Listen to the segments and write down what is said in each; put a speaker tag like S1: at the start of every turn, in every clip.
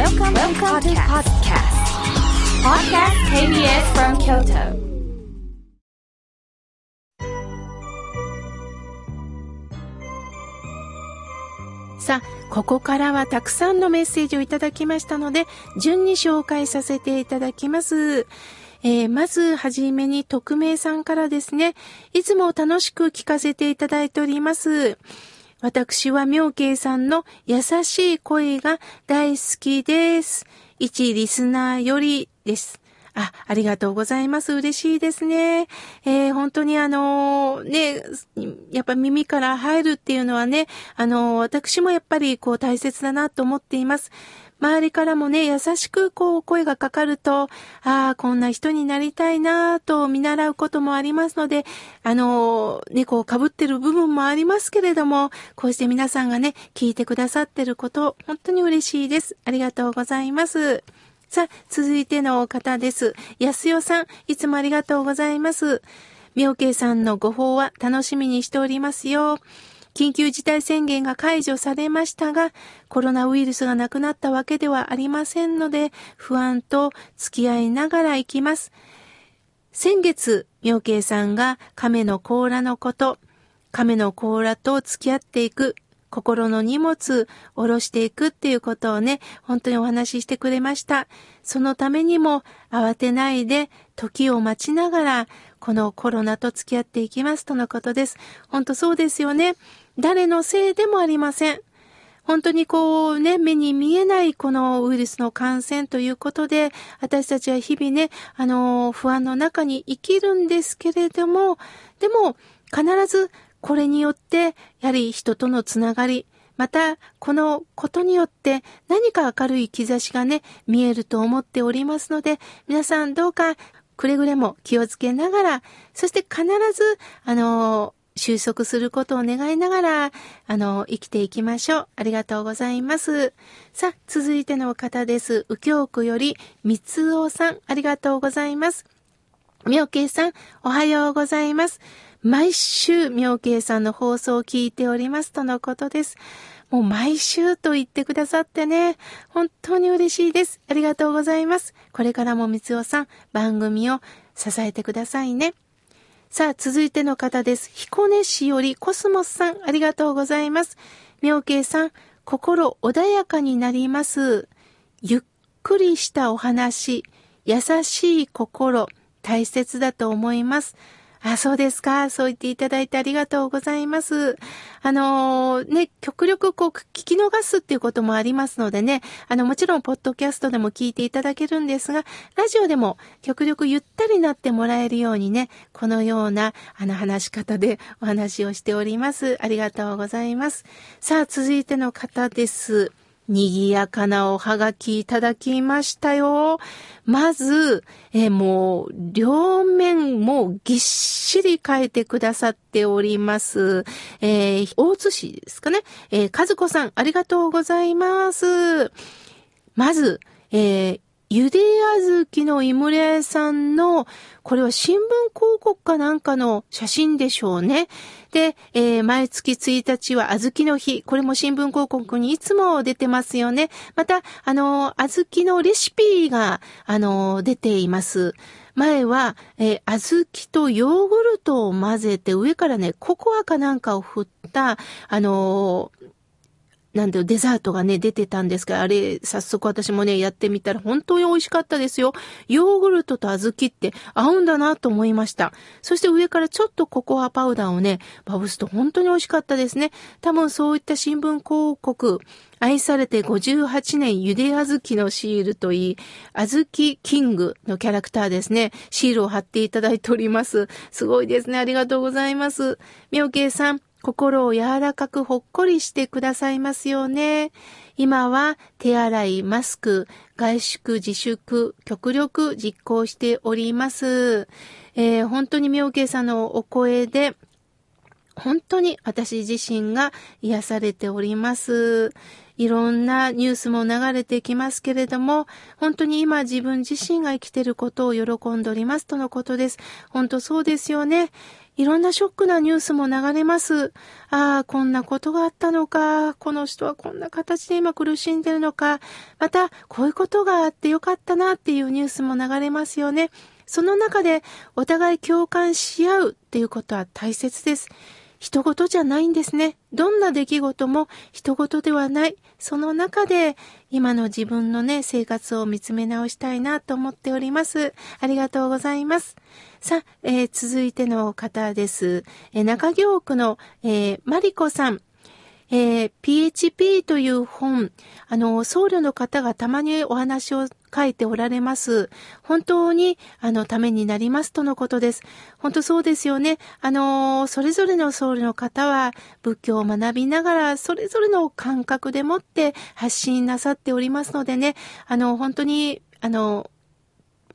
S1: Welcome, Welcome to podcast. Podcast KBS from Kyoto. さあ、ここからはたくさんのメッセージをいただきましたので、順に紹介させていただきます。えー、まずはじめに匿名さんからですね、いつも楽しく聞かせていただいております。私は妙慶さんの優しい声が大好きです。一リスナーよりです。あ、ありがとうございます。嬉しいですね。えー、本当にあのね、やっぱ耳から入るっていうのはね、あの私もやっぱりこう大切だなと思っています。周りからもね、優しくこう声がかかると、ああ、こんな人になりたいなと見習うこともありますので、あの、ね、こう被ってる部分もありますけれども、こうして皆さんがね、聞いてくださってること、本当に嬉しいです。ありがとうございます。さあ、続いての方です。安代さん、いつもありがとうございます。妙慶さんのご報は楽しみにしておりますよ。緊急事態宣言が解除されましたが、コロナウイルスがなくなったわけではありませんので、不安と付き合いながら行きます。先月、妙慶さんが亀の甲羅のこと、亀の甲羅と付き合っていく、心の荷物、下ろしていくっていうことをね、本当にお話ししてくれました。そのためにも慌てないで時を待ちながら、このコロナと付き合っていきますとのことです。本当そうですよね。誰のせいでもありません。本当にこうね、目に見えないこのウイルスの感染ということで、私たちは日々ね、あの、不安の中に生きるんですけれども、でも、必ずこれによって、やはり人とのつながり、また、このことによって何か明るい兆しがね、見えると思っておりますので、皆さんどうかくれぐれも気をつけながら、そして必ず、あの、収束することを願いながら、あの、生きていきましょう。ありがとうございます。さあ、続いての方です。右京区より、三つおさん、ありがとうございます。みょけいさん、おはようございます。毎週、みょうけいさんの放送を聞いておりますとのことです。もう毎週と言ってくださってね、本当に嬉しいです。ありがとうございます。これからもみつおさん、番組を支えてくださいね。さあ、続いての方です。彦根市よりコスモスさん、ありがとうございます。妙慶さん、心穏やかになります。ゆっくりしたお話、優しい心、大切だと思います。あ、そうですか。そう言っていただいてありがとうございます。あのー、ね、極力こう、聞き逃すっていうこともありますのでね、あの、もちろん、ポッドキャストでも聞いていただけるんですが、ラジオでも極力ゆったりなってもらえるようにね、このような、あの、話し方で お話をしております。ありがとうございます。さあ、続いての方です。賑やかなおはがきいただきましたよ。まず、え、もう、両面もぎっしり書いてくださっております。えー、大津市ですかね。えー、和子さん、ありがとうございます。まず、えー、ゆであずきの井村さんの、これは新聞広告かなんかの写真でしょうね。で、えー、毎月1日はあずきの日。これも新聞広告にいつも出てますよね。また、あの、あずきのレシピが、あの、出ています。前は、えー、小豆とヨーグルトを混ぜて上からね、ココアかなんかを振った、あのーなんだよ、デザートがね、出てたんですが、あれ、早速私もね、やってみたら本当に美味しかったですよ。ヨーグルトと小豆って合うんだなと思いました。そして上からちょっとココアパウダーをね、まぶすと本当に美味しかったですね。多分そういった新聞広告、愛されて58年ゆで小豆のシールといい、小豆キングのキャラクターですね。シールを貼っていただいております。すごいですね。ありがとうございます。みょうけいさん、心を柔らかくほっこりしてくださいますよね。今は手洗い、マスク、外出、自粛、極力実行しております。えー、本当に妙慶さんのお声で、本当に私自身が癒されております。いろんなニュースも流れてきますけれども、本当に今自分自身が生きていることを喜んでおりますとのことです。本当そうですよね。いろんなショックなニュースも流れます。ああ、こんなことがあったのか。この人はこんな形で今苦しんでるのか。また、こういうことがあってよかったなっていうニュースも流れますよね。その中でお互い共感し合うっていうことは大切です。人事じゃないんですね。どんな出来事も人事ではない。その中で今の自分のね、生活を見つめ直したいなと思っております。ありがとうございます。さあ、えー、続いての方です。えー、中京区の、えー、マリコさん。えー、PHP という本、あの、僧侶の方がたまにお話を書いておられます。本当に、あの、ためになりますとのことです。本当そうですよね。あの、それぞれの僧侶の方は、仏教を学びながら、それぞれの感覚でもって発信なさっておりますのでね、あの、本当に、あの、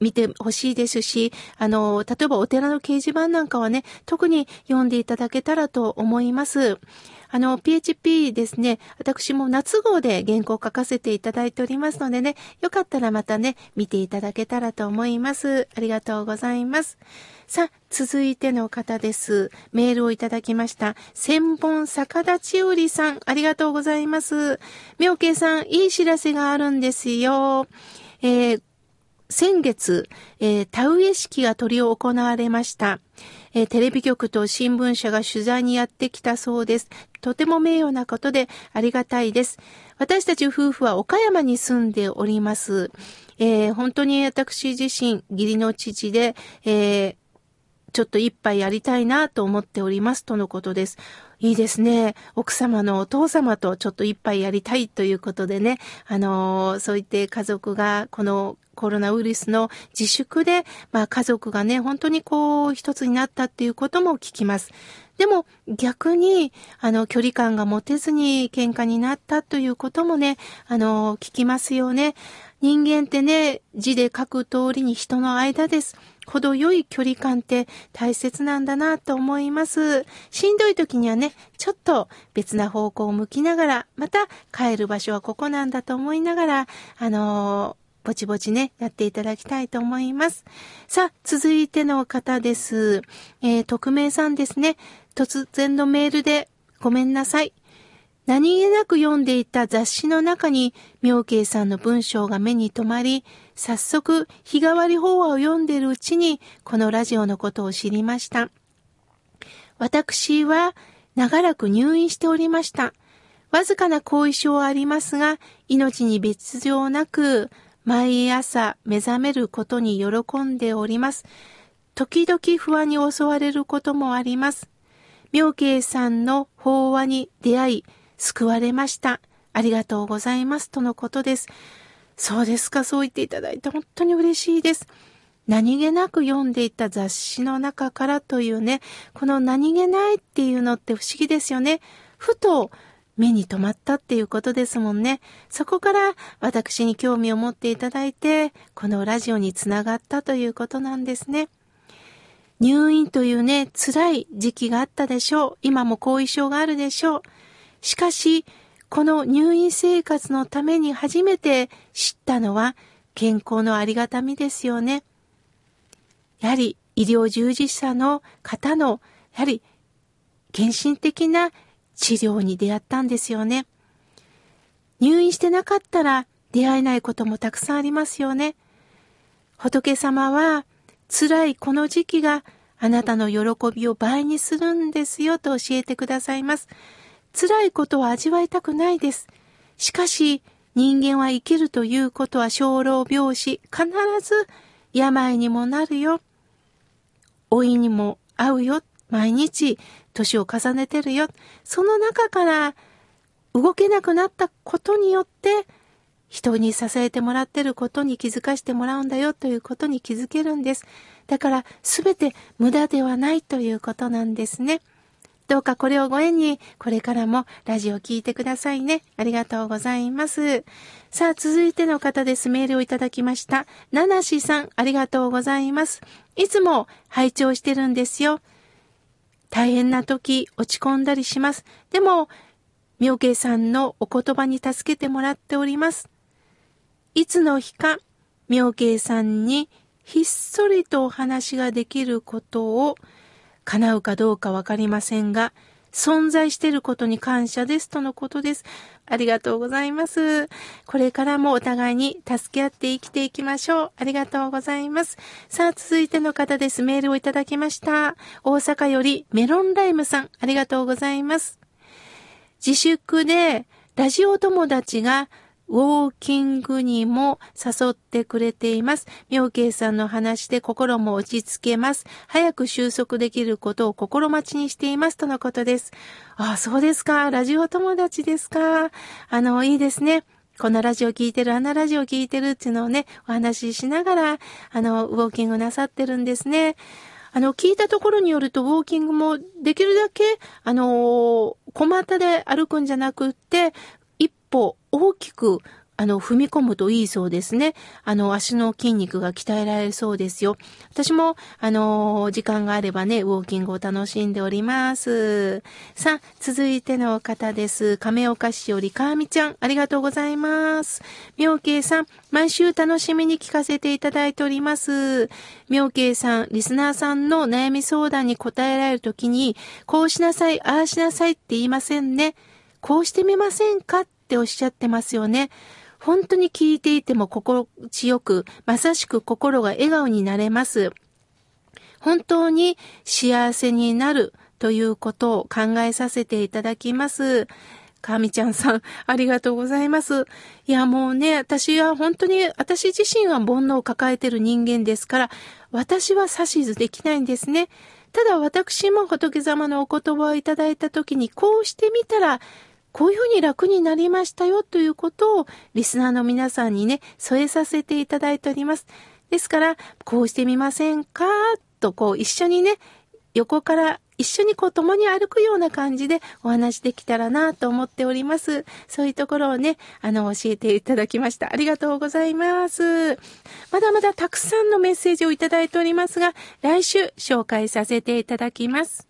S1: 見てほしいですし、あの、例えばお寺の掲示板なんかはね、特に読んでいただけたらと思います。あの、PHP ですね、私も夏号で原稿を書かせていただいておりますのでね、よかったらまたね、見ていただけたらと思います。ありがとうございます。さあ、続いての方です。メールをいただきました。千本逆立ち売りさん、ありがとうございます。妙慶さん、いい知らせがあるんですよ。えー先月、えー、田植え式が執り行われました、えー、テレビ局と新聞社が取材にやってきたそうです。とても名誉なことでありがたいです。私たち夫婦は岡山に住んでおります。えー、本当に私自身、義理の父で、えちょっと一杯やりたいなと思っておりますとのことです。いいですね。奥様のお父様とちょっと一杯やりたいということでね、あの、そう言って家族がこのコロナウイルスの自粛で、まあ家族がね、本当にこう一つになったっていうことも聞きます。でも逆に、あの、距離感が持てずに喧嘩になったということもね、あの、聞きますよね。人間ってね、字で書く通りに人の間です。程よい距離感って大切なんだなと思います。しんどい時にはね、ちょっと別な方向を向きながら、また帰る場所はここなんだと思いながら、あのぼちぼちね、やっていただきたいと思います。さあ、続いての方です。えー、匿名さんですね。突然のメールでごめんなさい。何気なく読んでいた雑誌の中に、妙慶さんの文章が目に留まり、早速、日替わり法話を読んでいるうちに、このラジオのことを知りました。私は、長らく入院しておりました。わずかな後遺症はありますが、命に別状なく、毎朝目覚めることに喜んでおります。時々不安に襲われることもあります。妙慶さんの法話に出会い、救われました。ありがとうございます。とのことです。そうですか、そう言っていただいて本当に嬉しいです。何気なく読んでいた雑誌の中からというね、この何気ないっていうのって不思議ですよね。ふと目に留まったっていうことですもんね。そこから私に興味を持っていただいて、このラジオにつながったということなんですね。入院というね、辛い時期があったでしょう。今も後遺症があるでしょう。しかし、この入院生活のために初めて知ったのは健康のありがたみですよね。やはり医療従事者の方の、やはり献身的な治療に出会ったんですよね。入院してなかったら出会えないこともたくさんありますよね。仏様は辛いこの時期があなたの喜びを倍にするんですよと教えてくださいます。辛いことは味わいたくないです。しかし人間は生きるということは生老病死、必ず病にもなるよ。老いにも会うよ。毎日年を重ねてるよ。その中から動けなくなったことによって人に支えてもらってることに気づかしてもらうんだよということに気づけるんです。だから全て無駄ではないということなんですね。どうかこれをご縁に、これからもラジオを聴いてくださいね。ありがとうございます。さあ、続いての方です。メールをいただきました。ナナシさん、ありがとうございます。いつも拝聴してるんですよ。大変な時、落ち込んだりします。でも、妙慶さんのお言葉に助けてもらっております。いつの日か、妙慶さんにひっそりとお話ができることを叶うかどうかわかりませんが、存在していることに感謝ですとのことです。ありがとうございます。これからもお互いに助け合って生きていきましょう。ありがとうございます。さあ、続いての方です。メールをいただきました。大阪よりメロンライムさん、ありがとうございます。自粛でラジオ友達がウォーキングにも誘ってくれています。妙慶さんの話で心も落ち着けます。早く収束できることを心待ちにしていますとのことです。ああ、そうですか。ラジオ友達ですか。あの、いいですね。このラジオ聞いてる、あんなラジオ聞いてるっていうのをね、お話ししながら、あの、ウォーキングなさってるんですね。あの、聞いたところによると、ウォーキングもできるだけ、あの、小股で歩くんじゃなくって、歩大きくあの、踏み込むといいそうですね。あの、足の筋肉が鍛えられそうですよ。私も、あの、時間があればね、ウォーキングを楽しんでおります。さあ、続いての方です。亀岡市よりかーみちゃん、ありがとうございます。妙慶さん、毎週楽しみに聞かせていただいております。妙慶さん、リスナーさんの悩み相談に答えられるときに、こうしなさい、ああしなさいって言いませんね。こうしてみませんか？っっておっしゃってますよね。本当に聞いていても心地よく、まさしく心が笑顔になれます。本当に幸せになるということを考えさせていただきます。かみちゃんさん、ありがとうございます。いや、もうね、私は本当に、私自身は煩悩を抱えている人間ですから、私は指図できないんですね。ただ私も仏様のお言葉をいただいたときに、こうしてみたらこういうふうに楽になりましたよということをリスナーの皆さんにね、添えさせていただいております。ですから、こうしてみませんか？とこう一緒にね、横から一緒にこう共に歩くような感じでお話できたらなと思っております。そういうところをね、あの、教えていただきました。ありがとうございます。まだまだたくさんのメッセージをいただいておりますが、来週紹介させていただきます。